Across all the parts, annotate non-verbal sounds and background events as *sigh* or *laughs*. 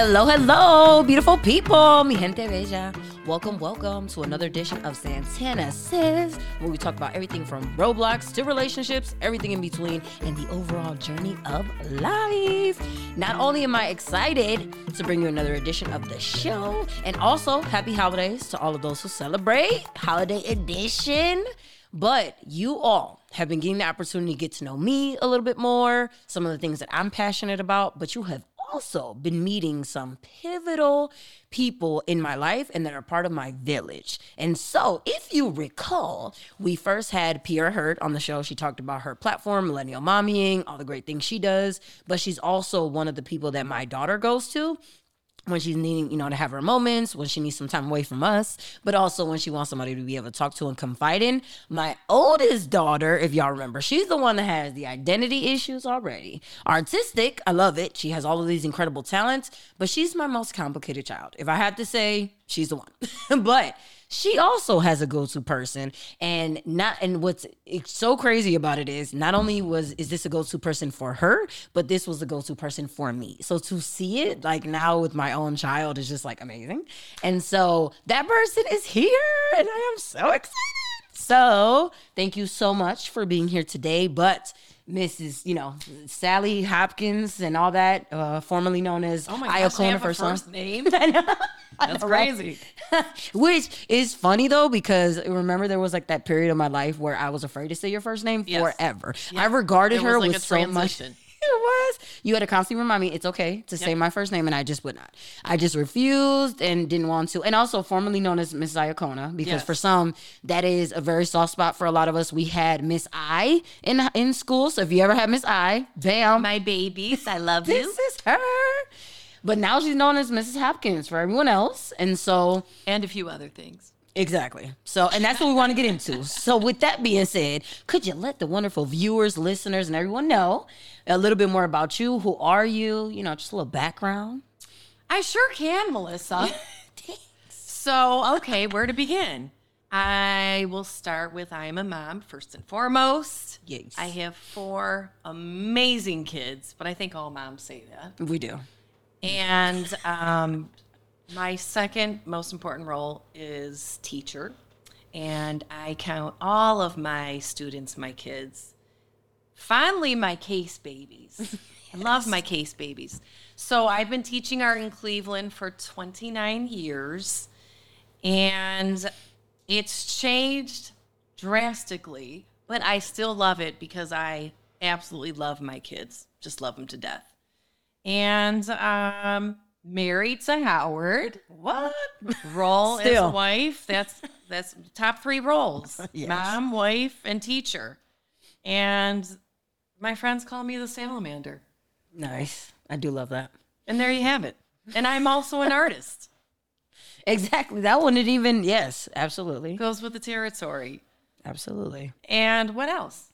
Hello, hello, beautiful people, mi gente bella. Welcome, welcome to another edition of Santana Says, where we talk about everything from Roblox to relationships, everything in between, and the overall journey of life. Not only am I excited to bring you another edition of the show, and also happy holidays to all of those who celebrate, holiday edition. But you all have been getting the opportunity to get to know me a little bit more, some of the things that I'm passionate about, but you have also been meeting some pivotal people in my life and that are part of my village. And so, if you recall, we first had Pierre Hurt on the show. She talked about her platform, Millennial Mommying, all the great things she does, but she's also one of the people that my daughter goes to when she's needing, you know, to have her moments, when she needs some time away from us, but also when she wants somebody to be able to talk to and confide in. My oldest daughter, if y'all remember, she's the one that has the identity issues already. Artistic, I love it. She has all of these incredible talents, but she's my most complicated child. If I had to say, she's the one. *laughs* but she also has a go-to person and not and what's so crazy about it is not only was is this a go-to person for her but this was a go-to person for me. So to see it like now with my own child is just like amazing. And so that person is here and i am so excited. So thank you so much for being here today but Mrs. You know Sally Hopkins and all that, uh, formerly known as oh my gosh, Iacona have for a some. first name. *laughs* *laughs* That's crazy. *laughs* Which is funny though, because remember there was like that period of my life where I was afraid to say your first name Yes. forever. I regarded It her like with so much. It was. You had to constantly remind me it's okay to say my first name, and I just would not. I just refused and didn't want to. And also, formerly known as Miss Iacona, because Yes. for some that is a very soft spot for a lot of us. We had Miss I in in school, so if you ever had Miss I, bam, My babies, I love this you. This is her. But now she's known as Mrs. Hopkins for everyone else, and so And a few other things. Exactly. So, and that's what we want to get into. So, with that being said, could you let the wonderful viewers, listeners, and everyone know a little bit more about you? Who are you? You know, just a little background. I sure can, Melissa. *laughs* so, okay, where to begin? I will start with I am a mom, first and foremost. Yes. I have four amazing kids, but I think all moms say that. We do. And um, my second most important role is teacher. And I count all of my students, my kids, finally my case babies. *laughs* I love my case babies. So I've been teaching art in Cleveland for 29 years. And it's changed drastically, but I still love it because I absolutely love my kids. Just love them to death and um married to Howard. What? Role Still. as wife. That's that's top three roles. *laughs* Yes. Mom, wife, and teacher. And my friends call me the salamander. Nice. I do love that. And there you have it. And I'm also an artist. *laughs* Exactly. That one didn't even, yes, absolutely. Goes with the territory. Absolutely. And what else?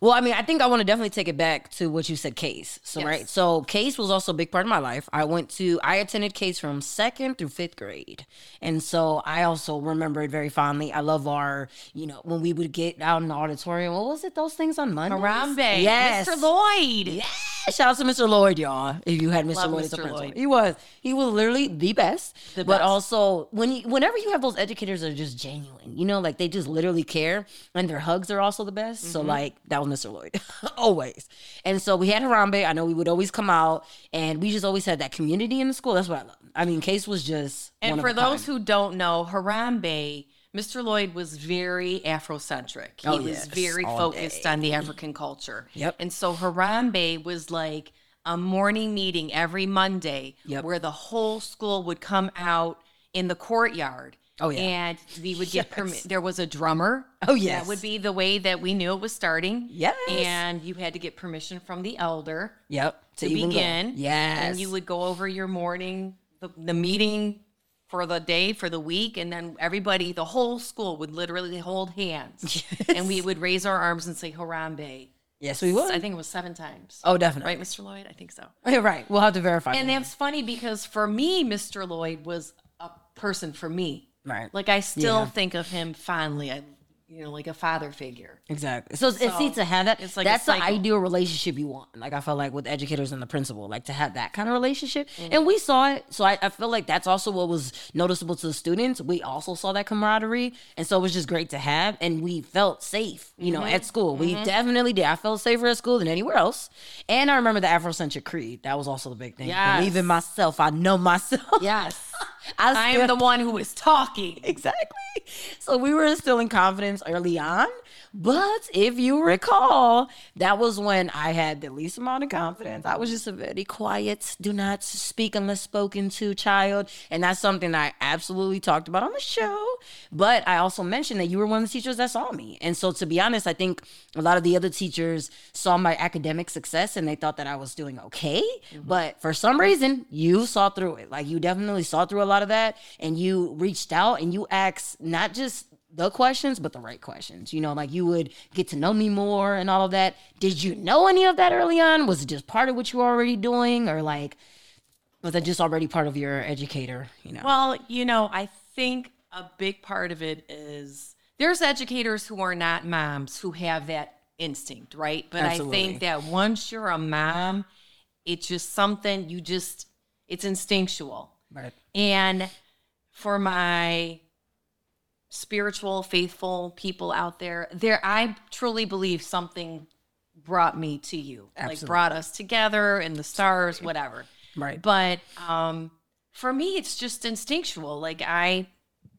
Well, I mean, I think I want to definitely take it back to what you said, Case. So, Yes. right. So, Case was also a big part of my life. I went to, I attended Case from second through fifth grade. And so I also remember it very fondly. I love our, you know, when we would get out in the auditorium, what was it, those things on Monday? Harambe. Yes. Mr. Lloyd. Yeah. Shout out to Mr. Lloyd, y'all. If you had Mr. Love Lloyd as a Mr. principal, Lloyd. he was he was literally the best. The but best. also when you, whenever you have those educators that are just genuine, you know, like they just literally care, and their hugs are also the best. So Mm-hmm. like that was Mr. Lloyd, *laughs* always. And so we had Harambe. I know we would always come out, and we just always had that community in the school. That's what I love. I mean, Case was just And for those kind. who don't know, Harambe, Mr. Lloyd was very Afrocentric. He Oh, was very all focused day. on the African culture. Yep. And so Harambe was like a morning meeting every Monday Yep. where the whole school would come out in the courtyard. Oh, yeah. And we would get Yes. permit. There was a drummer. Oh, yes. That would be the way that we knew it was starting. Yes. And you had to get permission from the elder yep to go. begin. Yes, And you would go over your morning, the, the meeting for the day, for the week, and then everybody, the whole school would literally hold hands. *laughs* And we would raise our arms and say Harambe. yes, we would. I think it was seven times. oh, definitely. Right, Mr. Lloyd? I think so. *laughs* Right. We'll have to verify. And that. that's funny because for me, Mr. Lloyd was person for me. right. Like I still Yeah. think of him fondly. I you know, like a father figure. Exactly. So, it's So, see to have that. it's like that's the ideal relationship you want. Like I felt like with educators and the principal, like to have that kind of relationship. Mm-hmm. And we saw it. So I, I feel like that's also what was noticeable to the students. We also saw that camaraderie, and so it was just great to have. And we felt safe, you know, Mm-hmm. at school. We definitely did. I felt safer at school than anywhere else. And I remember the Afrocentric creed. That was also the big thing. Yes. Believe in myself. I know myself. Yes. *laughs* I I'm the one who is talking. exactly. So we were instilling confidence early on. But if you recall, that was when I had the least amount of confidence. I was just a very quiet, do not speak unless spoken to child. And that's something I absolutely talked about on the show. But I also mentioned that you were one of the teachers that saw me. And so, to be honest, I think a lot of the other teachers saw my academic success and they thought that I was doing okay. Mm-hmm. But for some reason, you saw through it. Like, you definitely saw through a lot of that. And you reached out and you asked not just the questions, but the right questions. You know, like you would get to know me more and all of that. Did you know any of that early on? Was it just part of what you were already doing, or like was that just already part of your educator? You know, Well, you know, I think a big part of it is there's educators who are not moms who have that instinct, right? But Absolutely. I think that once you're a mom, it's just something you just it's instinctual. right. And for my spiritual, faithful people out there, there I truly believe something brought me to you. Like brought us together in the stars, whatever. Right. But um for me it's just instinctual. Like I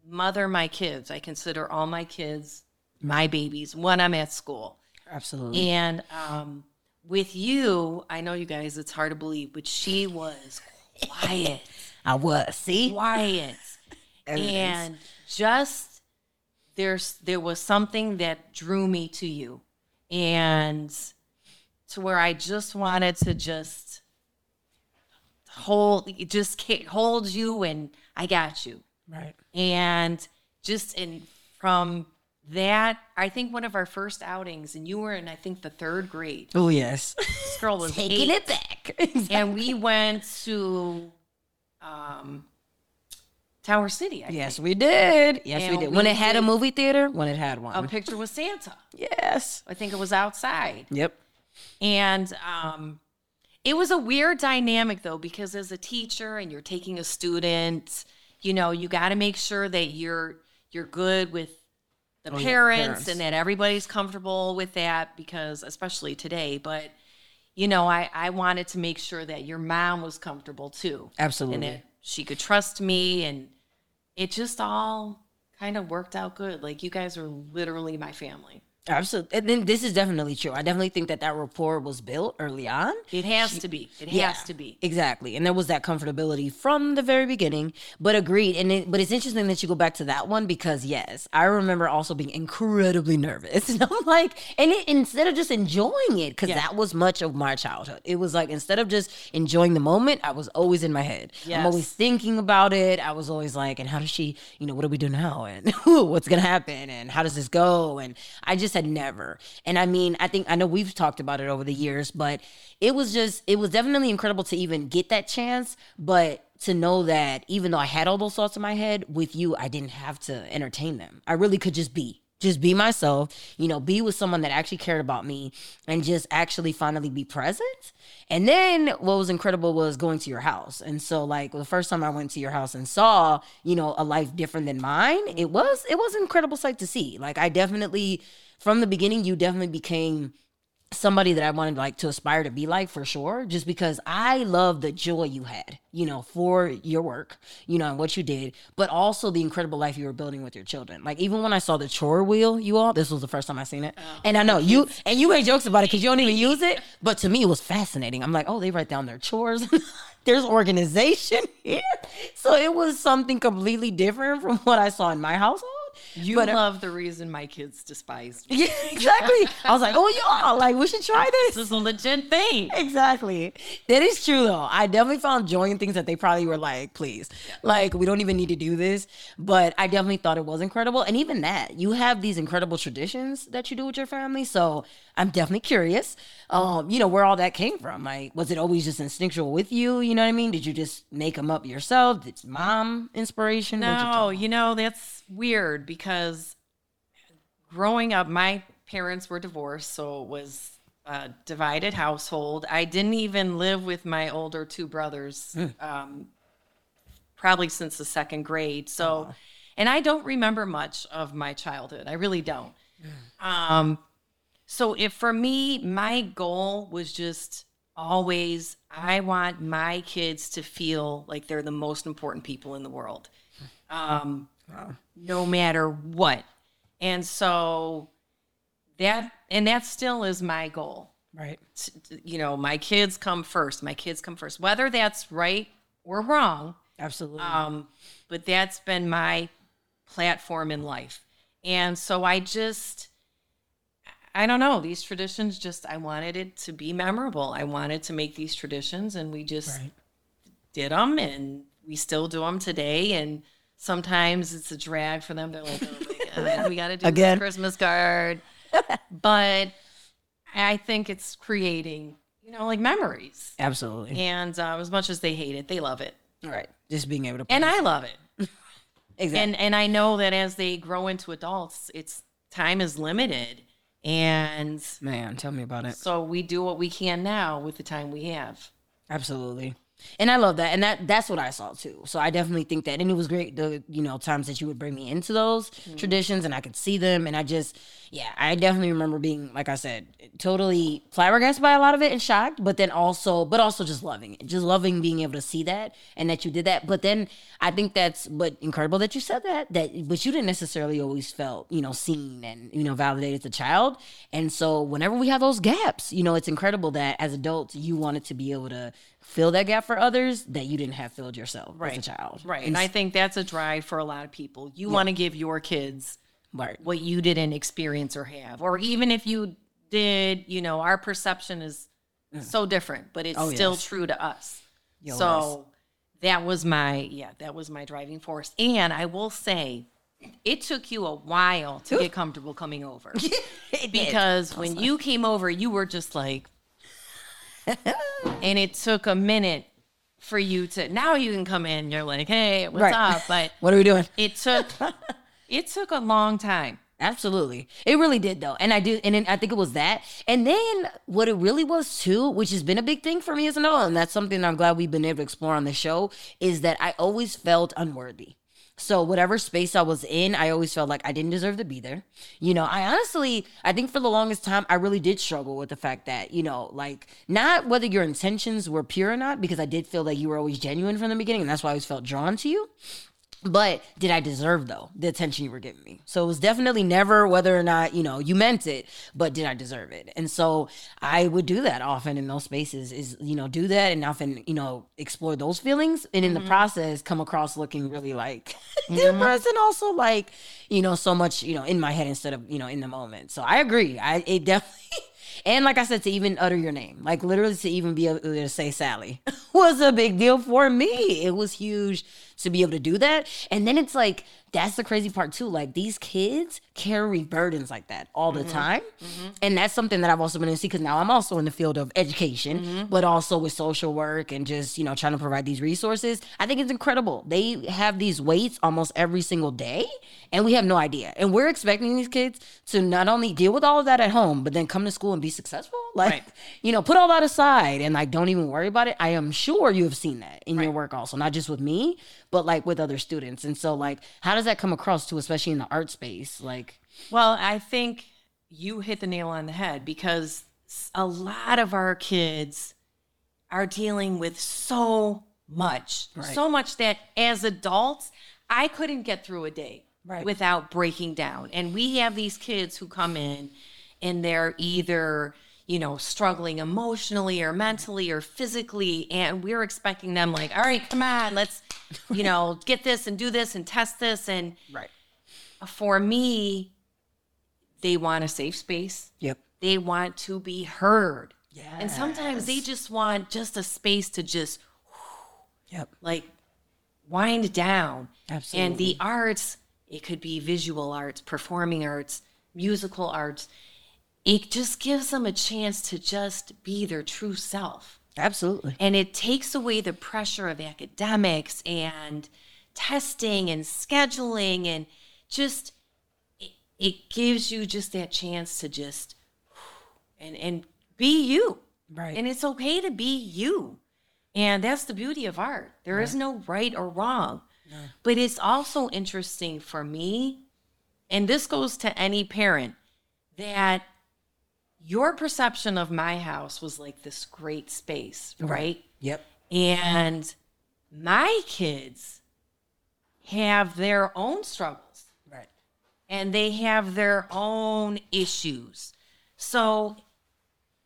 mother my kids. I consider all my kids my babies when I'm at school. Absolutely. And um with you, I know you guys it's hard to believe, but she was quiet I was. See, quiet and just there's there was something that drew me to you. And to where i just wanted to just hold just hold you and i got you. Right. and just in from that i think one of our first outings and you were in i think the third grade. Oh yes, this girl was *laughs* taking eight. it back. *laughs* and we went to um Tower City. I yes, we did. Yes, we And did. When it had a movie theater, when it had one. a picture with Santa. yes. I think it was outside. Yep. And um it was a weird dynamic though because as a teacher and you're taking a student, you know, you got to make sure that you're you're good with the Oh, parents, parents. and that everybody's comfortable with that because especially today, but you know, I I wanted to make sure that your mom was comfortable too. Absolutely. and that she could trust me and it just all kind of worked out good. Like you guys are literally my family Absolutely. And then this is definitely true. I definitely think that that rapport was built early on. it has to be. It Yeah, has to be. Exactly. And there was that comfortability from the very beginning but agreed. And it, but it's interesting that you go back to that one because yes i remember also being incredibly nervous. *laughs* And i'm like and it, instead of just enjoying it because Yeah. that was much of my childhood. It was like instead of just enjoying the moment i was always in my head. I'm always thinking about it. I was always like and how does she you know what do we do now? And *laughs* what's gonna happen? And how does this go? And i just had never. And i mean i think i know we've talked about it over the years but it was just it was definitely incredible to even get that chance but to know that even though i had all those thoughts in my head with you i didn't have to entertain them. I really could just be just be myself, you know, be with someone that actually cared about me and just actually finally be present. And then what was incredible was going to your house. And so like the first time I went to your house and saw, you know, a life different than mine, it was it was an incredible sight to see. Like I definitely from the beginning you definitely became somebody that I wanted like to aspire to be like for sure, just because I love the joy you had, you know, for your work, you know, and what you did, but also the incredible life you were building with your children. Like even when I saw the chore wheel, you all, this was the first time I seen it, oh, and I know you and you made jokes about it because you don't even use it, *laughs* but to me it was fascinating. I'm like, oh, they write down their chores. *laughs* There's organization *laughs* here, so it was something completely different from what I saw in my household. You But, uh, love the reason my kids despised me *laughs* Yeah, exactly. I was like, oh, y'all, like we should try this. this is a legit thing Exactly. That is true though. I definitely found joy in things that they probably were like, please. Like, we don't even need to do this. But I definitely thought it was incredible. And even that, you have these incredible traditions that you do with your family. So I'm definitely curious, um, you know, where all that came from. Like, was it always just instinctual with you? You know what I mean? Did you just make them up yourself? Did mom inspiration? What'd you no you know that's weird because growing up, my parents were divorced, so it was a divided household. I didn't even live with my older two brothers, um, probably since the second grade. So, and I don't remember much of my childhood. I really don't. Um, so if for me, my goal was just always I want my kids to feel like they're the most important people in the world. Um, no matter what. And so that and that still is my goal. Right. You know, my kids come first. My kids come first. Whether that's right or wrong, Absolutely. um, but that's been my platform in life. And so I just, I don't know, these traditions just, I wanted it to be memorable. I wanted to make these traditions, and we just right. did them, and we still do them today. And sometimes it's a drag for them. They're like, oh my *laughs* God, we got to do Again. this Christmas card. *laughs* but I think it's creating, you know, like memories. Absolutely. And uh, as much as they hate it, they love it. All right. Just being able to. And I love it. *laughs* exactly. and and I know that as they grow into adults, it's time is limited, and Man, tell me about it. so we do what we can now with the time we have. Absolutely. And I love that. And that that's what I saw too. So I definitely think that and it was great the you know times that you would bring me into those mm-hmm. traditions and I could see them and I just yeah, I definitely remember being like I said, totally flabbergasted by a lot of it and shocked, but then also but also just loving it. Just loving being able to see that and that you did that. But then I think that's but incredible that you said that that but you didn't necessarily always felt, you know, seen and you know validated as a child. And so whenever we have those gaps, you know, it's incredible that as adults you wanted to be able to fill that gap for others that you didn't have filled yourself as a child. Right. And I think that's a drive for a lot of people. You want to give your kids Right. what you didn't experience or have. Or even if you did, you know, our perception is mm. so different, but it's Oh, still yes. true to us. Yo, so that was my yeah, that was my driving force. And I will say it took you a while to get comfortable coming over. *laughs* because when you came over, you were just like *laughs* and it took a minute for you to now you can come in, you're like, "Hey, what's Right. up?" But *laughs* What are we doing? it took *laughs* it took a long time. Absolutely. It really did though. And I do and then I think it was that. And then what it really was too, which has been a big thing for me as an adult, and that's something I'm glad we've been able to explore on the show, is that I always felt unworthy. So whatever space I was in, I always felt like I didn't deserve to be there. You know, I honestly, I think for the longest time, I really did struggle with the fact that, you know, like not whether your intentions were pure or not, because I did feel like you were always genuine from the beginning, and that's why I always felt drawn to you. But did I deserve though the attention you were giving me? So it was definitely never whether or not you know you meant it, but did I deserve it? And so I would do that often in those spaces. Is you know do that and often you know explore those feelings, and in the mm-hmm. process come across looking really like *laughs* mm-hmm. depressed and also like you know so much you know in my head instead of you know in the moment. So I agree. I it definitely. *laughs* And like I said, to even utter your name, like literally to even be able to say Sally *laughs* was a big deal for me. It was huge to be able to do that. And then it's like, that's the crazy part too. Like these kids carry burdens like that all the mm-hmm. time. Mm-hmm. And that's something that I've also been able to see because now I'm also in the field of education, mm-hmm. but also with social work and just, you know, trying to provide these resources. I think it's incredible. They have these weights almost every single day and we have no idea. And we're expecting these kids to not only deal with all of that at home, but then come to school and be successful. Like, Right. you know, put all that aside and like don't even worry about it. I am sure you have seen that in your work also, not just with me, but like with other students. And so like how does that come across too, especially in the art space? Like Well, I think you hit the nail on the head because a lot of our kids are dealing with so much, Right. so much that as adults, I couldn't get through a day Right. without breaking down. And we have these kids who come in and they're either you know struggling emotionally or mentally or physically and we're expecting them like all right come on let's you know *laughs* get this and do this and test this and Right. for me, they want a safe space. Yep. They want to be heard. Yeah. And sometimes they just want just a space to just Yep. like wind down. Absolutely. And the arts, it could be visual arts, performing arts, musical arts. It just gives them a chance to just be their true self. Absolutely. And it takes away the pressure of academics and testing and scheduling and just it gives you just that chance to just and and be you. Right. And it's okay to be you. And that's the beauty of art. There is no right or wrong. But it's also interesting for me, and this goes to any parent, that your perception of my house was like this great space, right? Yep. And my kids have their own struggles Right. and they have their own issues. So,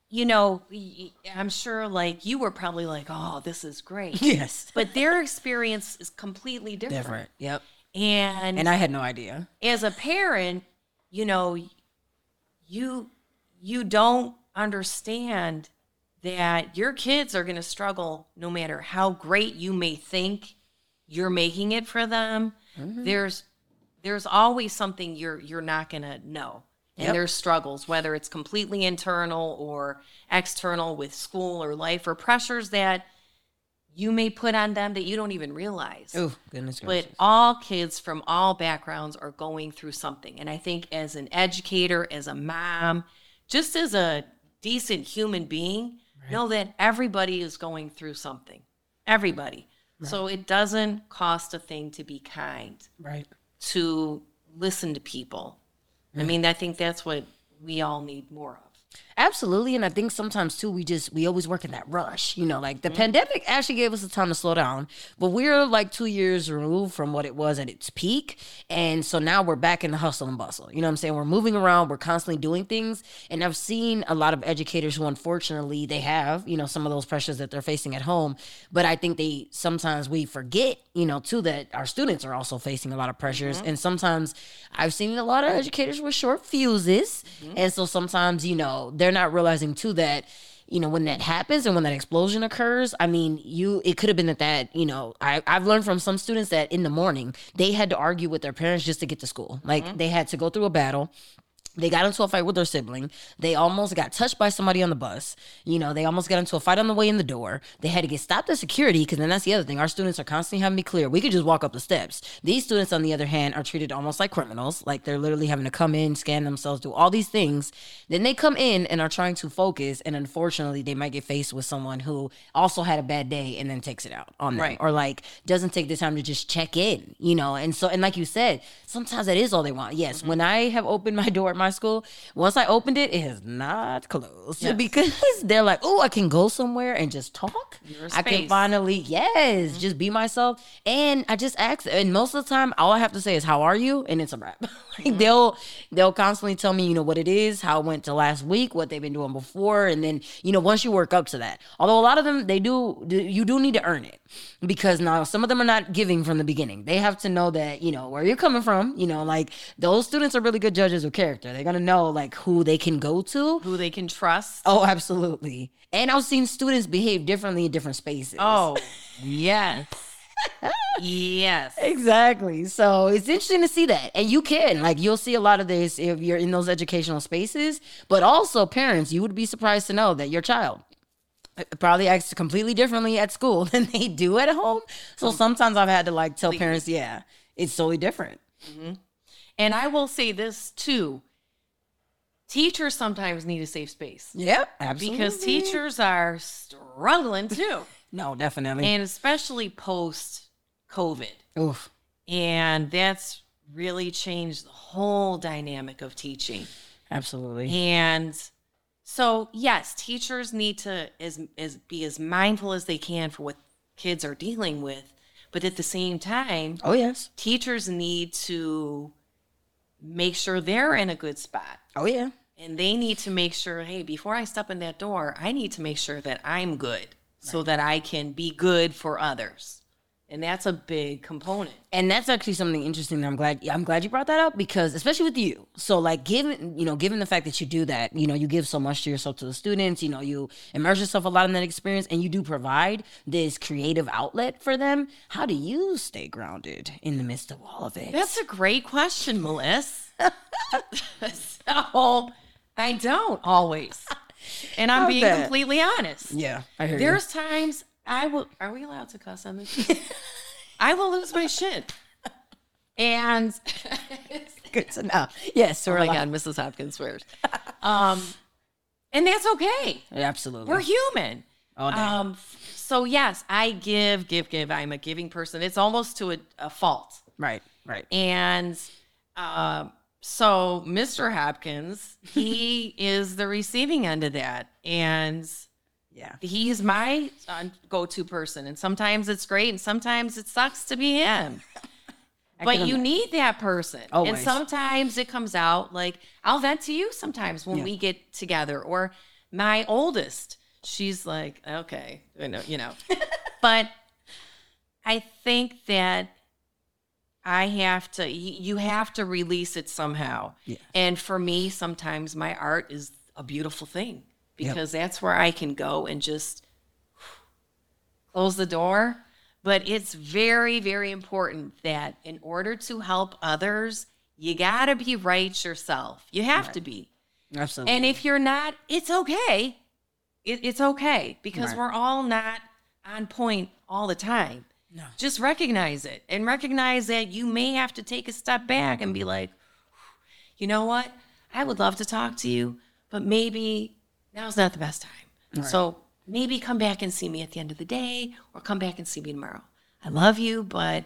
you know, I'm sure like you were probably like, oh, this is great. *laughs* Yes. But their experience is completely different. Different. Yep. And, And I had no idea. as a parent, you know, you you don't understand that your kids are going to struggle no matter how great you may think you're making it for them. Mm-hmm. There's there's always something you're you're not going to know. And Yep. there's struggles whether it's completely internal or external with school or life or pressures that you may put on them that you don't even realize. Oh goodness But gracious. all kids from all backgrounds are going through something. And I think as an educator, as a mom, just as a decent human being, know that everybody is going through something. Everybody. So it doesn't cost a thing to be kind, right. to listen to people. I mean, I think that's what we all need more of. Absolutely, and I think sometimes too we just we always work in that rush. You know, like the mm-hmm. pandemic actually gave us the time to slow down, but we're like two years removed from what it was at its peak, and so now we're back in the hustle and bustle. You know what I'm saying? We're moving around, we're constantly doing things, and I've seen a lot of educators who, unfortunately, they have you know some of those pressures that they're facing at home, but I think they sometimes we forget you know too that our students are also facing a lot of pressures, mm-hmm. and sometimes I've seen a lot of educators with short fuses, mm-hmm. and so sometimes you know they're not realizing too that you know when that happens and when that explosion occurs i mean you it could have been that that you know I, i've learned from some students that in the morning they had to argue with their parents just to get to school. Like mm-hmm. they had to go through a battle they got into a fight with their sibling. They almost got touched by somebody on the bus. You know, they almost got into a fight on the way in the door. They had to get stopped at security because then that's the other thing. Our students are constantly having to be clear. We could just walk up the steps. These students, on the other hand, are treated almost like criminals. Like they're literally having to come in, scan themselves, do all these things. Then they come in and are trying to focus. And unfortunately, they might get faced with someone who also had a bad day and then takes it out on them. Right. Or like doesn't take the time to just check in, you know. And so, and like you said, sometimes that is all they want. Yes, mm-hmm. when I have opened my door at my school, once I opened it, it has not closed Yes. because *laughs* they're like, oh, I can go somewhere and just talk. I can finally, yes, mm-hmm. just be myself. And I just ask, and most of the time, all I have to say is, "How are you?" and it's a wrap. *laughs* like mm-hmm. they'll they'll constantly tell me, you know, what it is, how it went to last week, what they've been doing before, and then you know, once you work up to that. Although a lot of them, they do, you do need to earn it because now some of them are not giving from the beginning. They have to know that you know where you're coming from. You know, like those students are really good judges of character. They're gonna know like who they can go to. Who they can trust. Oh, absolutely. And I've seen students behave differently in different spaces. Oh, *laughs* yes. yes. Exactly. So it's interesting to see that. And you can, like, you'll see a lot of this if you're in those educational spaces. But also, parents, you would be surprised to know that your child uh, probably acts completely differently at school *laughs* than they do at home. So sometimes I've had to, like, tell parents, yeah, it's totally different. And I will say this too. Teachers sometimes need a safe space Yep. Absolutely. because teachers are struggling too. *laughs* No, definitely. and especially post COVID. Oof. And that's really changed the whole dynamic of teaching. Absolutely. And so, yes, teachers need to as, as be as mindful as they can for what kids are dealing with, but at the same time, Oh, yes. teachers need to make sure they're in a good spot. Oh, yeah. And they need to make sure, hey, before I step in that door, I need to make sure that I'm good so that I can be good for others. And that's a big component. and that's actually something interesting that I'm glad I'm glad you brought that up because especially with you. So like given you know, given the fact that you do that, you know, you give so much to yourself to the students, you know, you immerse yourself a lot in that experience and you do provide this creative outlet for them. How do you stay grounded in the midst of all of it? That's a great question, Melissa. *laughs* *laughs* so I don't always. And I'm being completely honest. yeah, I hear There's times I will are we allowed to cuss on this? *laughs* I will lose my shit. And *laughs* Good to know. Yes, Oh we're my like, God, Mrs. Hopkins swears. um, and that's okay. absolutely. We're human. All day. Um, so yes, I give, give, give. I'm a giving person. It's almost to a, a fault. right, right. And um, so Mr. Hopkins, he *laughs* is the receiving end of that. And Yeah. he's my uh, go-to person. And sometimes it's great and sometimes it sucks to be him. *laughs* but you ima- need that person. And sometimes it comes out like I'll vent to you sometimes when Yeah. we get together. Or my oldest, she's like, okay, you know, you know. *laughs* but I think that I have to, you have to release it somehow. Yeah. And for me, sometimes my art is a beautiful thing Yep. because that's where I can go and just close the door. But it's very, very important that in order to help others, you got to be right yourself. You have to be. Absolutely. And if you're not, it's okay. It, it's okay because Right. we're all not on point all the time. No. Just recognize it and recognize that you may have to take a step back and be like, you know what? I would love to talk to you, but maybe now's not the best time. So maybe come back and see me at the end of the day or come back and see me tomorrow. I love you, but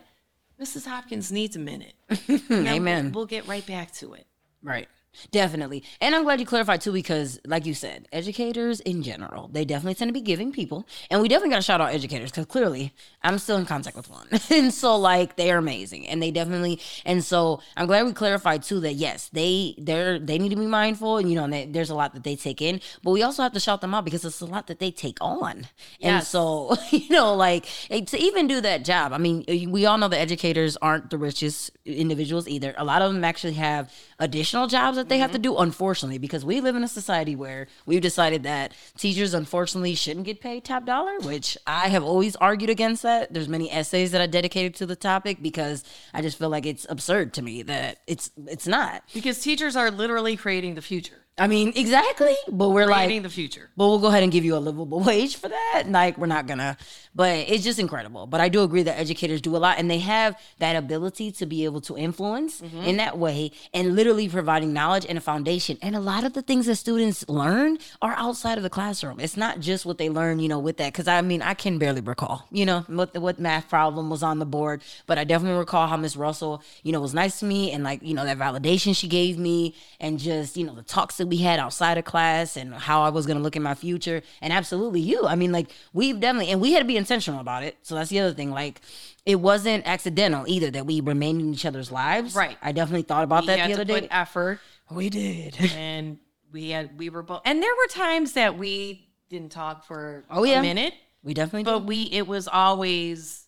Mrs. Hopkins needs a minute. *laughs* *laughs* Amen. We'll, we'll get right back to it. Right. Definitely. And I'm glad you clarified too, because like you said, educators in general, they definitely tend to be giving people. And we definitely got to shout out educators because clearly I'm still in contact with one. *laughs* and so like they are amazing. And they definitely, and so I'm glad we clarified too that yes, they, they're, they need to be mindful and you know, and they, there's a lot that they take in, but we also have to shout them out because it's a lot that they take on. And so, *laughs* you know, like to even do that job, I mean, we all know that educators aren't the richest individuals either. A lot of them actually have additional jobs that they have to mm-hmm. do, unfortunately, because we live in a society where we've decided that teachers, unfortunately, shouldn't get paid top dollar, which I have always argued against that. There's many essays that I dedicated to the topic because I just feel like it's absurd to me that it's it's not. Because teachers are literally creating the future. I mean, exactly, but we're like Creating the future. but we'll go ahead and give you a livable *laughs* wage for that. Like we're not gonna, but it's just incredible. But I do agree that educators do a lot, and they have that ability to be able to influence mm-hmm. in that way, and literally providing knowledge and a foundation. And a lot of the things that students learn are outside of the classroom. It's not just what they learn, you know, with that. Because I mean, I can barely recall, you know, what what math problem was on the board, but I definitely recall how Miss Russell, you know, was nice to me, and like you know that validation she gave me, and just you know the talks that we had outside of class, and how I was gonna look in my future, and absolutely you. I mean, like we've definitely, and we had to be intentional about it. So that's the other thing, like. It wasn't accidental either that we remained in each other's lives. Right. I definitely thought about We that the to other day. effort, We did. *laughs* and we had we were both. And there were times that we didn't talk for Oh, yeah. a minute, We definitely but did. we it was always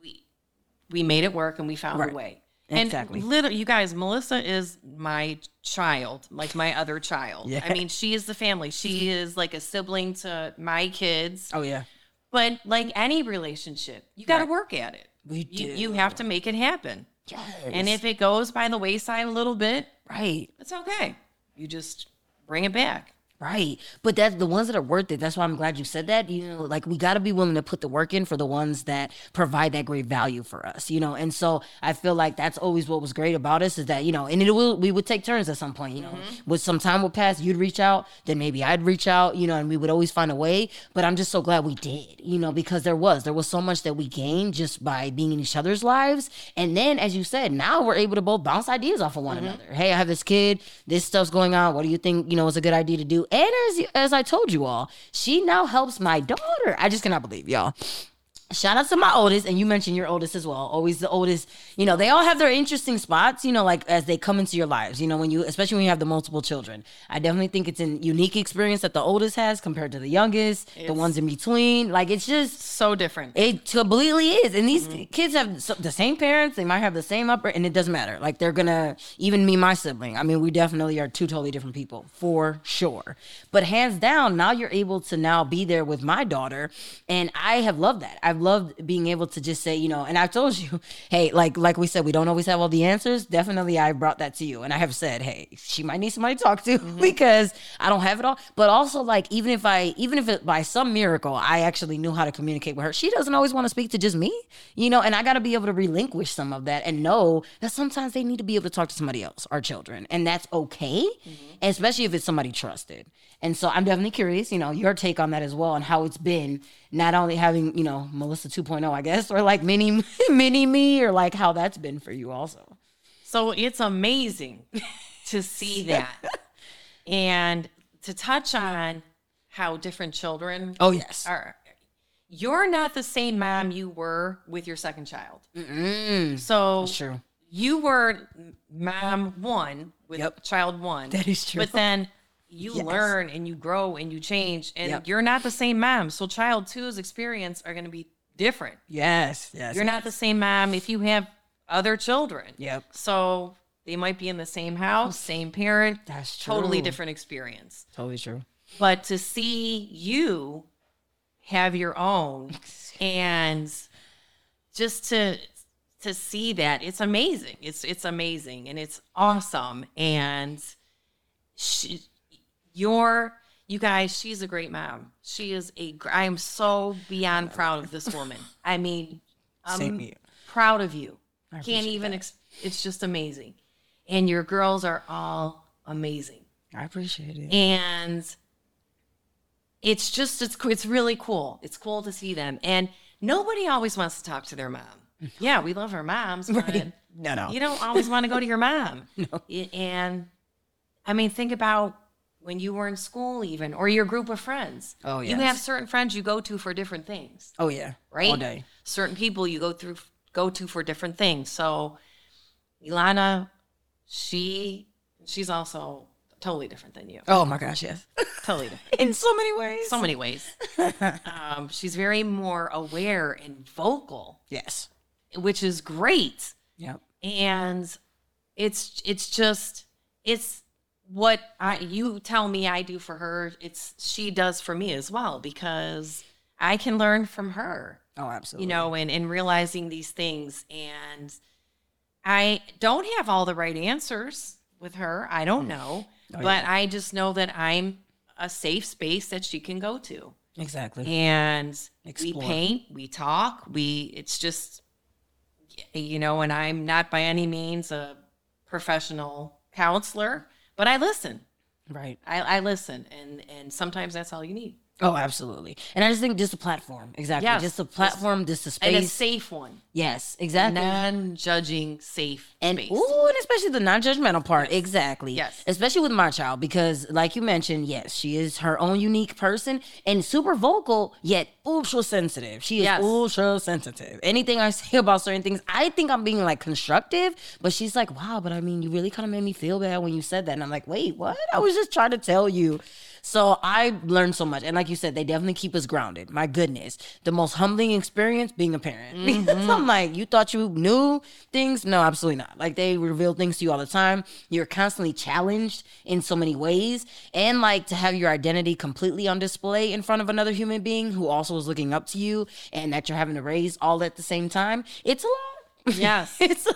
we we made it work and we found Right. a way. Exactly. And literally, you guys, Melissa is my child, like my other child. Yeah. I mean, she is the family. She mm-hmm. is like a sibling to my kids. Oh yeah. But like any relationship, you got to Right. work at it. We You, do. you have to make it happen. Yes. And if it goes by the wayside a little bit, right. it's okay. You just bring it back. Right. But that's the ones that are worth it. That's why I'm glad you said that. You know, like we got to be willing to put the work in for the ones that provide that great value for us, you know? And so I feel like that's always what was great about us is that, you know, and it will, we would take turns at some point, you know, mm-hmm. with some time would pass, you'd reach out, then maybe I'd reach out, you know, and we would always find a way. But I'm just so glad we did, you know, because there was, there was so much that we gained just by being in each other's lives. And then, as you said, now we're able to both bounce ideas off of one mm-hmm. another. Hey, I have this kid, this stuff's going on. What do you think, you know, is a good idea to do? And as, as I told you all, she now helps my daughter. I just cannot believe y'all. Shout out to my oldest, and you mentioned your oldest as well. Always the oldest. You know, they all have their interesting spots. You know, like as they come into your lives. You know, when you, especially when you have the multiple children. I definitely think it's a unique experience that the oldest has compared to the youngest, the ones in between. Like it's just So different. it completely is. And these mm-hmm. kids have the same parents. They might have the same upper, and it doesn't matter. Like they're gonna even me, my sibling. I mean, we definitely are two totally different people for sure. But hands down, now you're able to now be there with my daughter, and I have loved that. I've loved being able to just say, you know, and I've told you, *laughs* hey, like like we said, we don't always have all the answers. Definitely, I brought that to you, and I have said, hey, she might need somebody to talk to mm-hmm. *laughs* because I don't have it all. But also, like even if I, even if it by some miracle, I actually knew how to communicate with her, she doesn't always want to speak to just me, you know. And I got to be able to relinquish some of that and know that sometimes they need to be able to talk to somebody else, our children, and that's okay, and especially if it's somebody trusted. And so I'm definitely curious, you know, your take on that as well and how it's been not only having, you know, Melissa 2.0, I guess, or like mini *laughs* mini me or like how that's been for you also. So it's amazing to see *laughs* that and to touch on how different children Oh yes. are. You're not the same mom you were with your second child. Mm, So that's true. you were mom one with Yep. child one. That is true. But then you Yes. learn and you grow and you change and Yep. you're not the same mom. So child two's experience are going to be different. Yes, yes. You're not the same mom if you have other children. Yep. So they might be in the same house, same parent, That's true. totally different experience. Totally true. But to see you have your own *laughs* and just to to see that it's amazing. It's it's amazing and it's awesome and she, you're you guys she's a great mom. She is a. I am so beyond proud of this woman. I mean, I'm here. proud of you. I Can't even ex- it's just amazing. And your girls are all amazing I appreciate it. and it's just it's it's really cool. It's cool to see them, and nobody always wants to talk to their mom. *laughs* Yeah, we love our moms, but No, no. you don't always want to go to your mom. *laughs* Y- And I mean, think about when you were in school, even or your group of friends. Oh, yeah. you have certain friends you go to for different things, oh yeah. right? All day. Certain people you go through go to for different things. So, Ilana, she she's also totally different than you. Oh my gosh, yes. *laughs* Totally different. In so many ways. so many ways. *laughs* um, she's very more aware and vocal, yes. which is great. Yep. And it's it's just it's what I you tell me I do for her. It's she does for me as well because I can learn from her. Oh, absolutely. You know, and and realizing these things and I don't have all the right answers with her. I don't mm. know, Oh, but I just know that I'm a safe space that she can go to Exactly. and we paint we talk we it's just you know and i'm not by any means a professional counselor but i listen right. i, I listen and and sometimes that's all you need Oh, absolutely. And I just think just a platform. Exactly. Yes. Just a platform, just a space. and a safe one yes, exactly. non-judging safe and space ooh, and especially the non-judgmental part. Exactly. Yes. Especially with my child, because like you mentioned, yes, she is her own unique person and super vocal, yet ultra sensitive. She is Yes. ultra sensitive. Anything I say *laughs* about certain things, I think I'm being like constructive, but she's like, wow, but I mean, you really kind of made me feel bad when you said that. And I'm like, wait, what? I was just trying to tell you. So I learned so much. And like you said, they definitely keep us grounded. My goodness. The most humbling experience being a parent. *laughs* Mm-hmm. Because I'm like, you thought you knew things? No, absolutely not. Like they reveal things to you all the time. You're constantly challenged in so many ways. And like to have your identity completely on display in front of another human being who also is looking up to you and that you're having to raise all at the same time. It's a lot. Yes *laughs* it's.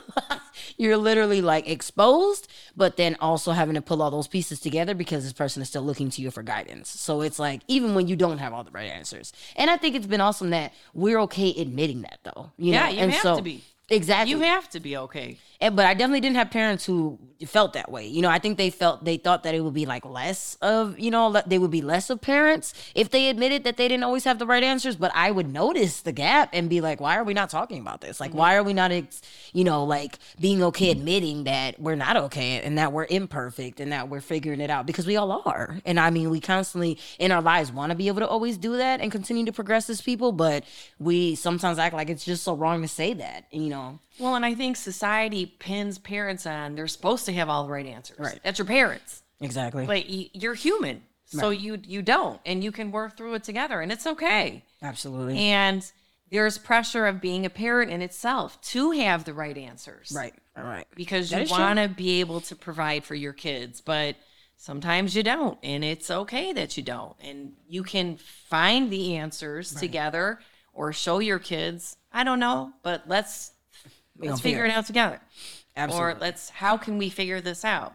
You're literally like exposed, but then also having to pull all those pieces together because this person is still looking to you for guidance. So it's like even when you don't have all the right answers. And I think it's been awesome that we're okay admitting that though. You Yeah, know? you and have so, to be. Exactly. you have to be okay And, but I definitely didn't have parents who felt that way. You know, I think they felt they thought that it would be like less of, you know, they would be less of parents if they admitted that they didn't always have the right answers. But I would notice the gap and be like, why are we not talking about this? Like, why mm-hmm. are we not, ex- you know, like being okay admitting that we're not okay and that we're imperfect and that we're figuring it out because we all are. And I mean, we constantly in our lives want to be able to always do that and continue to progress as people, but we sometimes act like it's just so wrong to say that, you know. Well and i think society pins parents on they're supposed to have all the right answers Right. that's your parents Exactly. but you're human so you you don't and you can work through it together and it's okay Absolutely. and there's pressure of being a parent in itself to have the right answers Right. All right. because That you want to be able to provide for your kids but sometimes you don't and it's okay that you don't and you can find the answers together or show your kids. I don't know, but let's We let's figure it out together. Absolutely. Or let's how can we figure this out?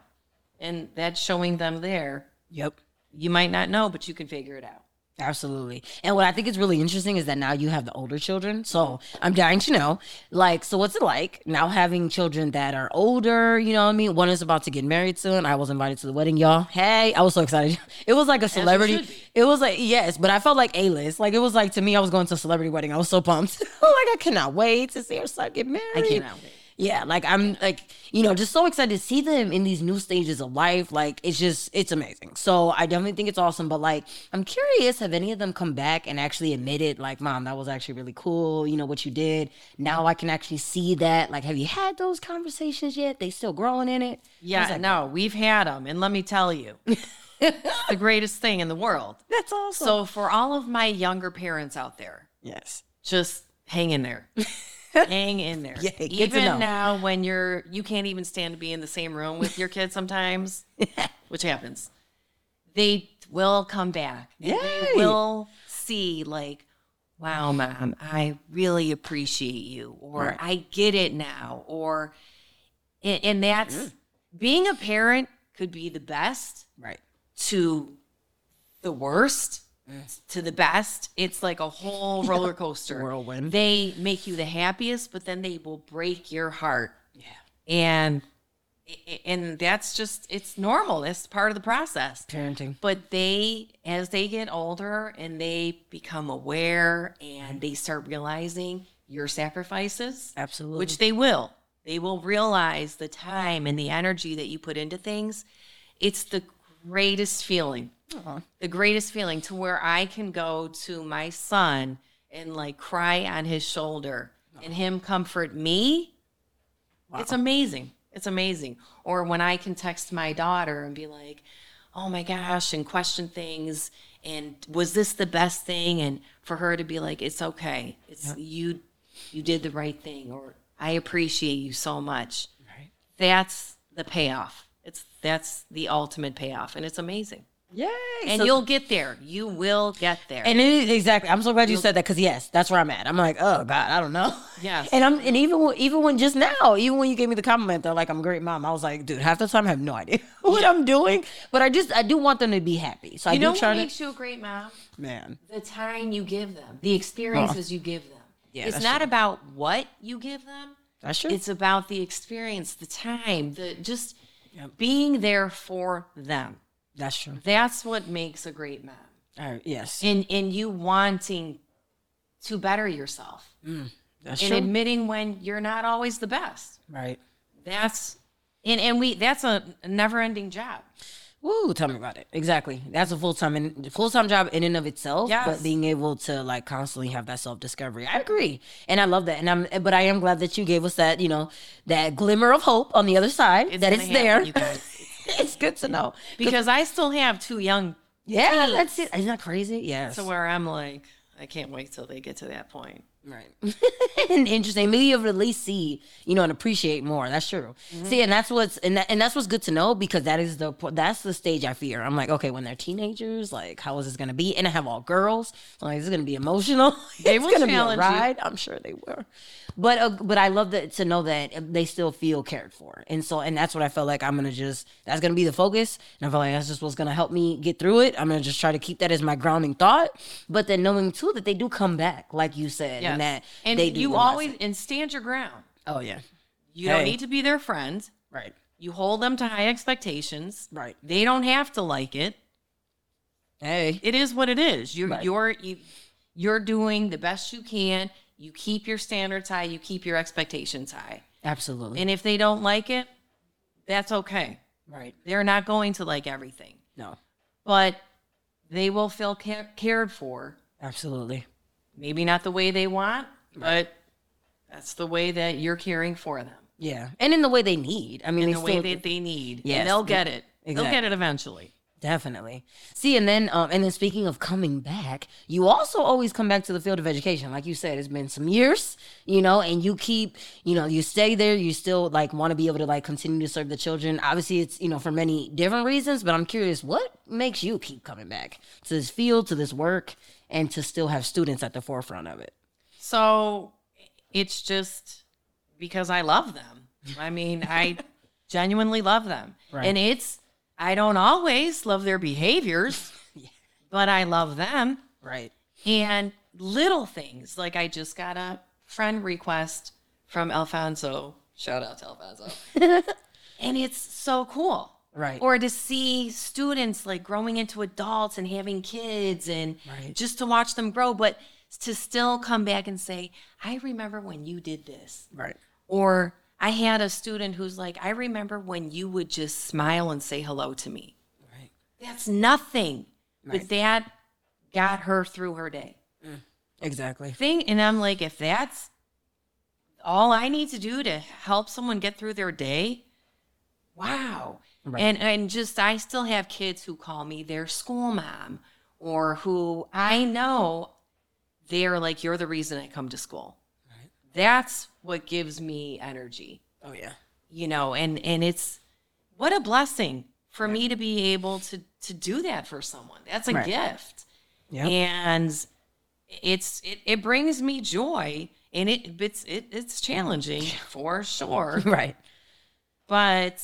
And that's showing them there. Yep. You might not know, but you can figure it out. Absolutely. And what I think is really interesting is that now you have the older children. So I'm dying to know, like, so what's it like now having children that are older? You know what I mean? One is about to get married soon. I was invited to the wedding, y'all. Hey, I was so excited. *laughs* It was like a celebrity. It was like, yes, but I felt like A list. Like, it was like to me, I was going to a celebrity wedding. I was so pumped. *laughs* like, I cannot wait to see her son get married. I cannot wait. Yeah, like I'm like, you know, just so excited to see them in these new stages of life. Like it's just it's amazing. So I definitely think it's awesome. But like I'm curious, have any of them come back and actually admitted, like, mom, that was actually really cool, you know, what you did. Now I can actually see that. Like, have you had those conversations yet? They still growing in it? Yeah, no, we've had them, and let me tell you, *laughs* the greatest thing in the world. That's awesome. So for all of my younger parents out there, yes. just hang in there. *laughs* hang in there. *laughs* Yeah, even now when you're you can't even stand to be in the same room with your kids sometimes, *laughs* which happens. They will come back. and they will see like, wow, mom, I really appreciate you, or Right. I get it now, or and, and that's being a parent could be the best Right. to the worst Mm. To the best. It's like a whole *laughs* roller coaster. Whirlwind. They make you the happiest, but then they will break your heart. Yeah. And and that's just it's normal. That's part of the process. Parenting. But they as they get older and they become aware and they start realizing your sacrifices, Absolutely. which they will. They will realize the time and the energy that you put into things. It's the greatest feeling. Aw. The greatest feeling to where I can go to my son and like cry on his shoulder and him comfort me. It's amazing. It's amazing. Or when I can text my daughter and be like, oh my gosh, and question things. And was this the best thing? And for her to be like, it's okay. It's you you did the right thing or I appreciate you so much. Right. That's the payoff. It's that's the ultimate payoff. And it's amazing. Yay. And So- you'll get there. You will get there. And it is exactly. I'm so glad you said that because yes, that's where I'm at. I'm like, oh God, I don't know. Yes. And I'm and even when, even when just now, even when you gave me the compliment, they're like, I'm a great mom. I was like, dude, half the time I have no idea *laughs* what I'm doing, but I just I do want them to be happy. So I you do know what try to. makes you a great mom? Man, The time you give them, the experiences you give them. Yeah, it's not about what you give them. that's true. It's about the experience, the time, the just being there for them. that's true. That's what makes a great man. Right. Yes. And and you wanting to better yourself mm, That's true. and true. admitting when you're not always the best. right. That's and and we that's a never ending job. Woo, tell me about it. Exactly. That's a full time and full time job in and of itself. Yes. But being able to like constantly have that self discovery. I agree. And I love that. And I'm but I am glad that you gave us that, you know, that glimmer of hope on the other side. It's that it's there. you guys. *laughs* it's good to know. Because I still have two young Yeah, that's it. Isn't that crazy? Yes. to where I'm like, I can't wait till they get to that point. Right. *laughs* and interesting. Maybe you'll at least see, you know, and appreciate more. That's true. Mm-hmm. See, and that's what's and that, and that's what's good to know because that is the that's the stage I fear. I'm like, okay, when they're teenagers, like, how is this gonna be? And I have all girls, so like, it's gonna be emotional. *laughs* They it's will gonna be a challenge you. ride. I'm sure they will. But uh, but I love that to know that they still feel cared for, and so and that's what I felt like I'm gonna just that's gonna be the focus, and I feel like that's just what's gonna help me get through it. I'm gonna just try to keep that as my grounding thought, but then knowing too that they do come back, like you said, and that and they do you always and stand your ground. Oh yeah. You Hey. don't need to be their friend. Right. You hold them to high expectations. Right. They don't have to like it. Hey. It is what it is. You're Right. you're you, you're doing the best you can. You keep your standards high. You keep your expectations high. Absolutely. And if they don't like it, that's okay. right. They're not going to like everything, No. but they will feel ca- cared for. Absolutely. Maybe not the way they want, but that's the way that you're caring for them. Yeah. And in the way they need. I mean, In the way that they need. Yes. And they'll get it. They'll get it eventually. Definitely. See, and then um and then speaking of coming back, you also always come back to the field of education. Like you said, it's been some years, you know, and you keep, you know, you stay there, you still like want to be able to like continue to serve the children. Obviously, it's, you know, for many different reasons, but I'm curious what makes you keep coming back to this field, to this work, and to still have students at the forefront of it. So it's just because I love them. I mean, I *laughs* genuinely love them. Right. And it's, I don't always love their behaviors, *laughs* but I love them. Right. And little things like I just got a friend request from Alfonso. Shout out to Alfonso. *laughs* and it's so cool. Right. Or to see students like growing into adults and having kids and Right. just to watch them grow, but to still come back and say, I remember when you did this. Right. Or I had a student who's like, I remember when you would just smile and say hello to me. Right. That's nothing. Right. But that got her through her day. Mm. Exactly. Thing and I'm like, if that's all I need to do to help someone get through their day, wow. Right. And and just I still have kids who call me their school mom or who I know they're like, You're the reason I come to school. That's what gives me energy Oh yeah. you know and and it's what a blessing for me to be able to to do that for someone that's a Right. gift Yep. and it's it, it brings me joy and it it's it, it's challenging for sure *laughs* Right. but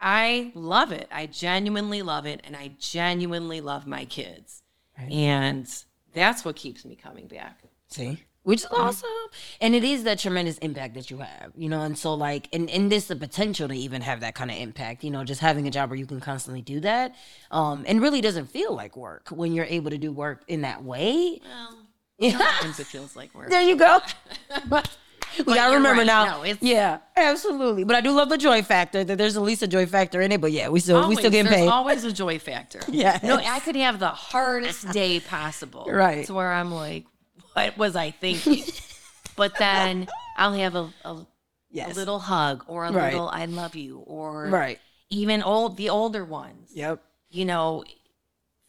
i love it i genuinely love it and i genuinely love my kids Right. and that's what keeps me coming back See? Which is awesome. And it is that tremendous impact that you have, you know, and so like and, and this the potential to even have that kind of impact, you know, just having a job where you can constantly do that. Um and really doesn't feel like work when you're able to do work in that way. well Yeah. sometimes it feels like work *laughs* There you go. *laughs* But we gotta remember right. now. No, it's- yeah, absolutely. But I do love the joy factor. That there's at least a joy factor in it. But yeah, we still we still Always. getting There's paid. always a joy factor. Yeah. *laughs* No, I could have the hardest day possible. Right. To where I'm like, what was I thinking? but then I'll have a, a, a little hug or a Right. little I love you or Right. even old the older ones. Yep. You know,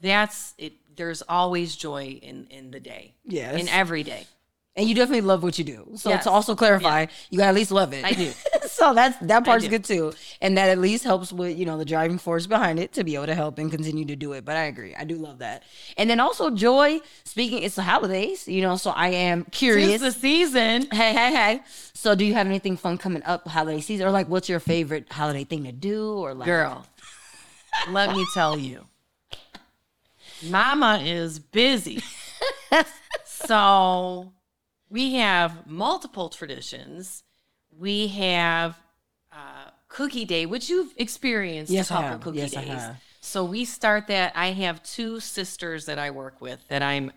that's it. There's always joy in in the day. Yes. In every day. And you definitely love what you do. So Yes. to also clarify, you gotta at least love it. I do. *laughs* so that's that part's good too. And that at least helps with, you know, the driving force behind it to be able to help and continue to do it. But I agree. I do love that. And then also joy, speaking it's the holidays, you know, so I am curious. It's the season. Hey, hey, hey. So do you have anything fun coming up holiday season? Or like what's your favorite holiday thing to do? Or like Girl, let me tell you, Mama is busy. *laughs* so we have multiple traditions. We have uh, Cookie Day, which you've experienced Yes, a I couple have. cookie Yes, I days. have. So we start that. I have two sisters that I work with that I'm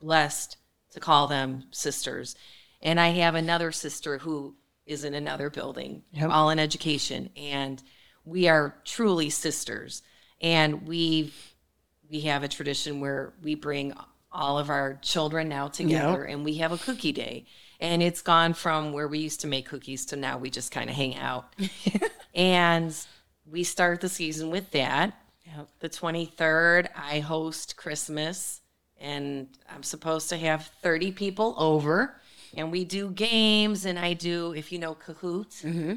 blessed to call them sisters. And I have another sister who is in another building, Yep. all in education. And we are truly sisters. And we we have a tradition where we bring all of our children now together and we have a cookie day. And it's gone from where we used to make cookies to now we just kind of hang out. *laughs* and we start the season with that. Yep. The 23rd, I host Christmas, and I'm supposed to have 30 people over. And we do games, and I do, if you know Kahoot, Mm-hmm.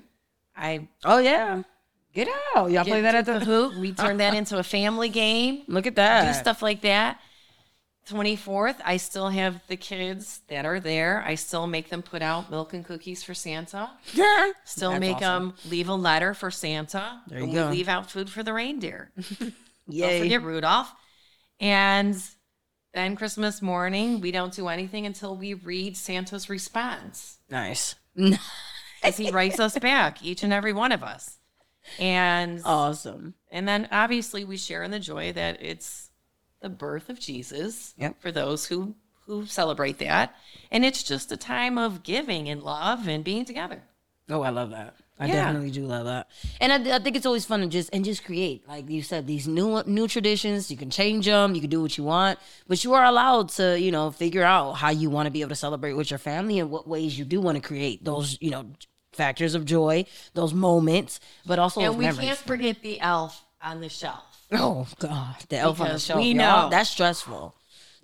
I Oh yeah. Get out. Y'all play that at the Kahoot. We turn that *laughs* into a family game, Look at that. do stuff like that. 24th, I still have the kids that are there. I still make them put out milk and cookies for Santa. Yeah. *laughs* Still That's make awesome. them leave a letter for Santa. There you and go. We leave out food for the reindeer. *laughs* Don't forget Rudolph. And then Christmas morning, we don't do anything until we read Santa's response. Nice. *laughs* As he writes us back, each and every one of us. And awesome. and then obviously we share in the joy that it's the birth of Jesus Yep. for those who who celebrate that. And it's just a time of giving and love and being together. Oh, I love that. I Yeah. definitely do love that, and I, I think it's always fun to just and just create, like you said, these new new traditions. You can change them, you can do what you want, but you are allowed to, you know, figure out how you want to be able to celebrate with your family and what ways you do want to create those, you know, factors of joy, those moments, but also And we memories. can't forget the elf on the shelf. Oh God, the elf on the Because shelf. we y'all. know. that's stressful.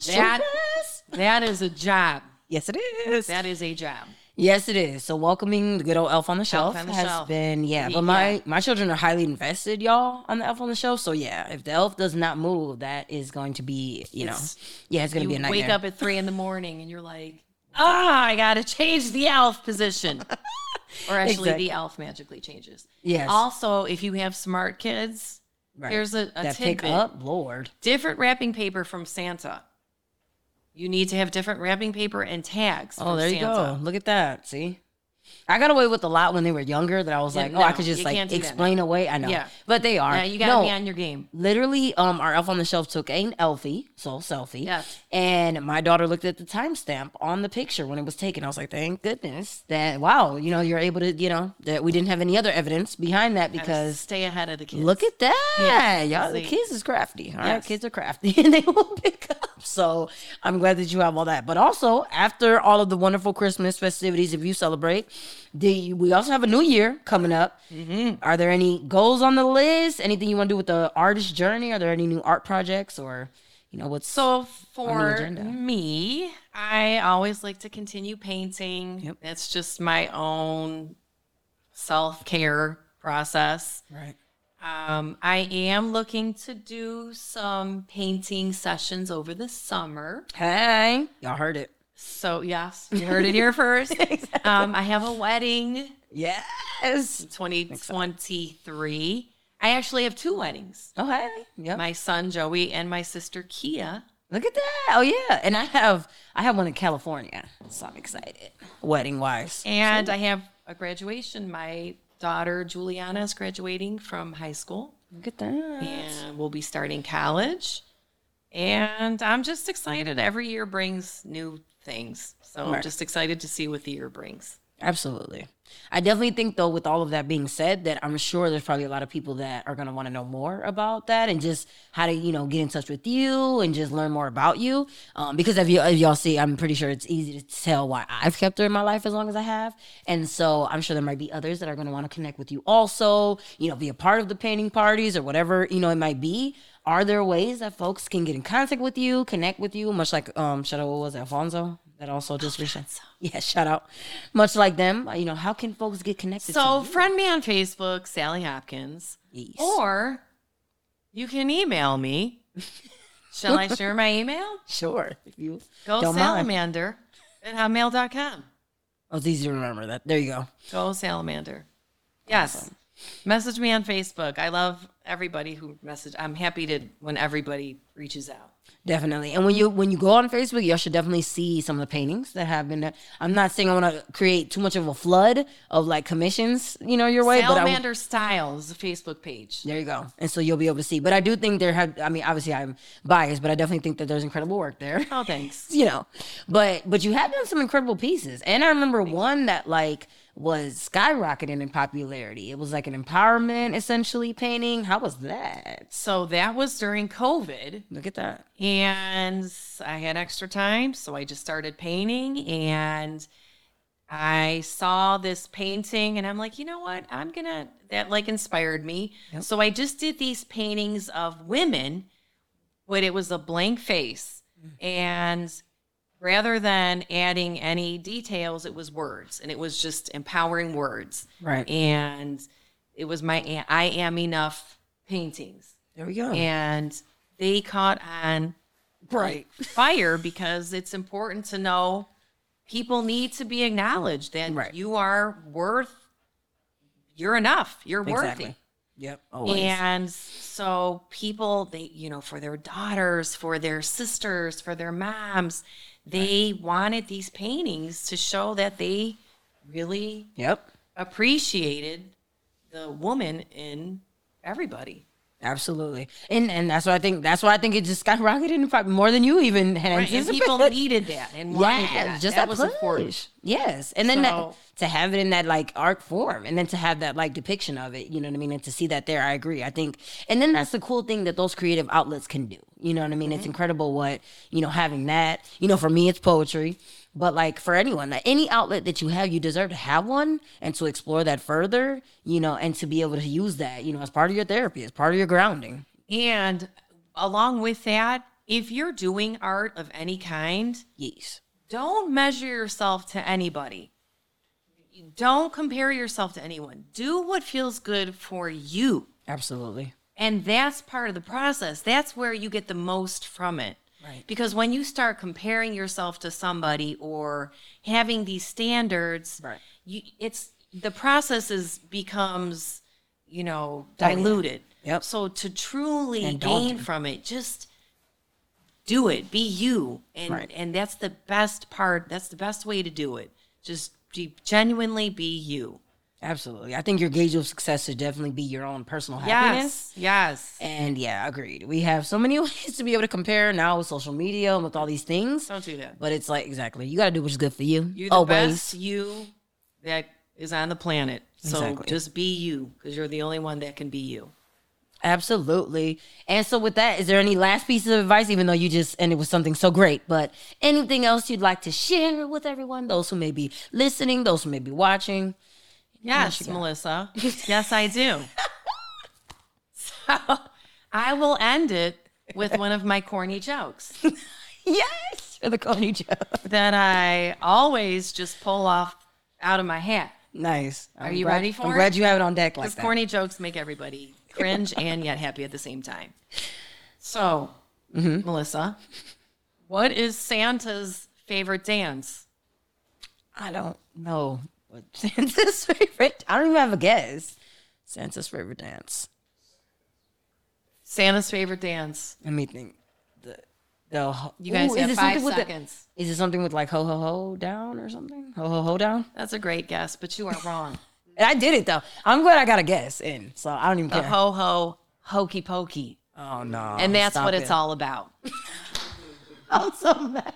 That Stress. that is a job. Yes, it is. That is a job. Yes, it is. So welcoming the good old elf on the shelf on the has shelf. been yeah. Yeah. But my my children are highly invested, y'all, on the elf on the shelf. So yeah, if the elf does not move, that is going to be you know It's- yeah, it's gonna be a nightmare. wake up at three in the morning and you're like, *laughs* Ah, I gotta change the elf position. *laughs* or actually, Exactly. the elf magically changes. Yes. Also, if you have smart kids, Right. here's a, a that pick tidbit. up, Lord. different wrapping paper from Santa. You need to have different wrapping paper and tags. Oh, there you go. Look at that. See? I got away with a lot when they were younger that I was Yeah, like, oh, I could just like can't that explain away. I know. Yeah. But they are. Yeah, you gotta no, be on your game. literally um our elf on the shelf took an elfie so selfie Yes. and my daughter looked at the timestamp on the picture when it was taken i was like thank goodness that wow you know you're able to you know that we didn't have any other evidence behind that because stay ahead of the kids. Look at that. Yeah, Y'all, the kids is crafty. All right, Yes. kids are crafty *laughs* and they will pick up. So I'm glad that you have all that. But also, after all of the wonderful Christmas festivities, if you celebrate, the, we also have a new year coming up. Mm-hmm. Are there any goals on the list? Anything you want to do with the artist journey? Are there any new art projects or, you know, what's So for agenda. me, I always like to continue painting. Yep. That's just my own self care process. right? Um, I am looking to do some painting sessions over the summer. Hey, y'all heard it. So yes, you heard it here first. *laughs* um, I have a wedding Yes. 2023. I actually have two weddings. Okay. Yep. My son Joey and my sister Kia. Look at that. Oh yeah. And I have I have one in California. So I'm excited. Wedding wise. And I have a graduation. My daughter Juliana is graduating from high school Look at that. and we'll be starting college. And I'm just excited. Every year brings new things. So I'm just excited to see what the year brings. Absolutely. I definitely think though, with all of that being said, that I'm sure there's probably a lot of people that are gonna want to know more about that and just how to, you know, get in touch with you and just learn more about you. Um, because if you if y'all see, I'm pretty sure it's easy to tell why I've kept her in my life as long as I have. And so I'm sure there might be others that are gonna want to connect with you also, you know, be a part of the painting parties or whatever, you know, it might be. Are there ways that folks can get in contact with you, connect with you, much like um what was Alfonso? That also just reached out. Yeah, shout out. Much like them, uh, you know, how can folks get connected So friend me on Facebook, Sally Hopkins. Yes. Or you can email me. *laughs* Shall I share my email? Sure. If you Go Don't mind. salamander at hotmail.com. oh, it's easy to remember that. There you go. Go salamander. Yes. Message me on Facebook. I love everybody who message. I'm happy to when everybody reaches out. Definitely. And when you when you go on Facebook, y'all should definitely see some of the paintings that have been there. I'm not saying I want to create too much of a flood of like commissions, you know, your way, but I, Salamander Styles Facebook page. there you go. And so you'll be able to see. But I do think there have I mean, obviously I'm biased, but I definitely think that there's incredible work there. Oh, thanks. *laughs* you know but but you have done some incredible pieces and i remember one that like was skyrocketing in popularity. It was like an empowerment essentially painting. How was that? So that was during COVID. look at that. And I had extra time, so I just started painting and I saw this painting and I'm like, you know what? I'm going to that like inspired me. So I just did these paintings of women, but it was a blank face. Mm. And rather than adding any details, it was words and it was just empowering words. Right. And it was my I am enough paintings there we go and they caught on right fire because it's important to know people need to be acknowledged that Right. you are worth you're enough you're exactly worthy yep always and so people they you know for their daughters for their sisters for their moms they wanted these paintings to show that they really yep. appreciated the woman in everybody absolutely and and that's why i think that's why i think it just skyrocketed in fact more than you even had Right, and anticipated people needed that and wanted yeah, that. just that, that, was push. important. Yes, and then So- that, to have it in that like art form, and then to have that like depiction of it, you know what I mean, and to see that there, I agree. I think, and then that's the cool thing that those creative outlets can do. You know what I mean? It's mm-hmm. incredible what you know having that. You know, for me, it's poetry, but like for anyone, like any outlet that you have, you deserve to have one and to explore that further. You know, and to be able to use that, you know, as part of your therapy, as part of your grounding. And along with that, if you're doing art of any kind, Yes, don't measure yourself to anybody. Don't compare yourself to anyone. Do what feels good for you. absolutely. And that's part of the process. That's where you get the most from it. Right. Because when you start comparing yourself to somebody or having these standards, Right. you it's the process is becomes, you know, Oh, diluted. Yep. So to truly gain from it, just do it. Be you. And Right. and that's the best part. That's the best way to do it. Just be, genuinely be you. Absolutely. I think your gauge of success should definitely be your own personal happiness. Yes. Yes. And yeah, agreed. We have so many *laughs* ways to be able to compare now with social media and with all these things. Don't do that. But it's like exactly, you got to do what's good for you. You're the always. best you that is on the planet. So Exactly. just be you because you're the only one that can be you. Absolutely. And so, with that, is there any last piece of advice, even though you just ended with something so great, but anything else you'd like to share with everyone, those who may be listening, those who may be watching? Yes, Melissa. *laughs* yes, I do. so I will end it with one of my corny jokes *laughs* Yes, the corny joke. that I always just pull off out of my hat. Nice. Are you ready for I'm it? glad you have it on deck like Because that. corny jokes make everybody cringe and yet happy at the same time. So, Mm-hmm. Melissa, what is Santa's favorite dance? I don't know what *laughs* Santa's favorite. I don't even have a guess. Santa's favorite dance. Santa's favorite dance. Let me think. The the ho- You guys Ooh, have five something with the- seconds. is it something with like ho ho ho down or something? Ho ho ho down. That's a great guess, but you are wrong. And I did it though. I'm glad I got a guess in, so I don't even the care. ho ho hokey pokey. oh no! And that's stop what it's all about. *laughs* I'm so mad.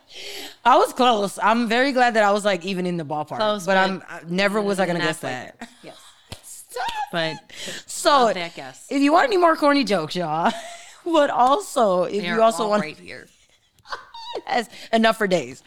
I was close. I'm very glad that I was like even in the ballpark. Close, but but I'm I never was I gonna guess that. *laughs* Yes. But So that guess. if you want any more corny jokes, y'all, *laughs* but also if you also want right here. *laughs* has enough for days.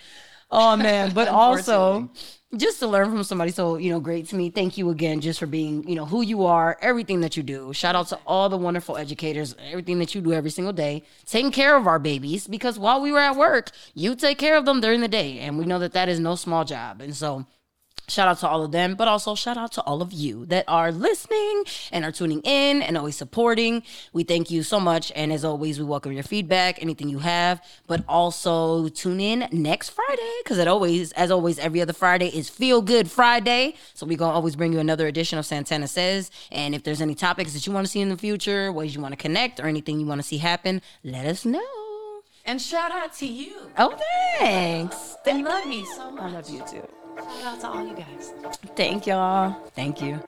Oh man, but also just to learn from somebody so you know great to me. Thank you again just for being you know who you are, everything that you do. Shout out to all the wonderful educators, everything that you do every single day, taking care of our babies because while we were at work, you take care of them during the day, and we know that that is no small job. And so Shout out to all of them, but also shout out to all of you that are listening and are tuning in and always supporting. We thank you so much. And as always, we welcome your feedback, anything you have, but also tune in next Friday because it always, as always, every other Friday is Feel Good Friday. So we're going to always bring you another edition of Santana Says. And if there's any topics that you want to see in the future, ways you want to connect, or anything you want to see happen, let us know. And shout out to you. Oh, thanks. I love you so much. I love you too. Shout out to all you guys. Thank y'all. Thank you.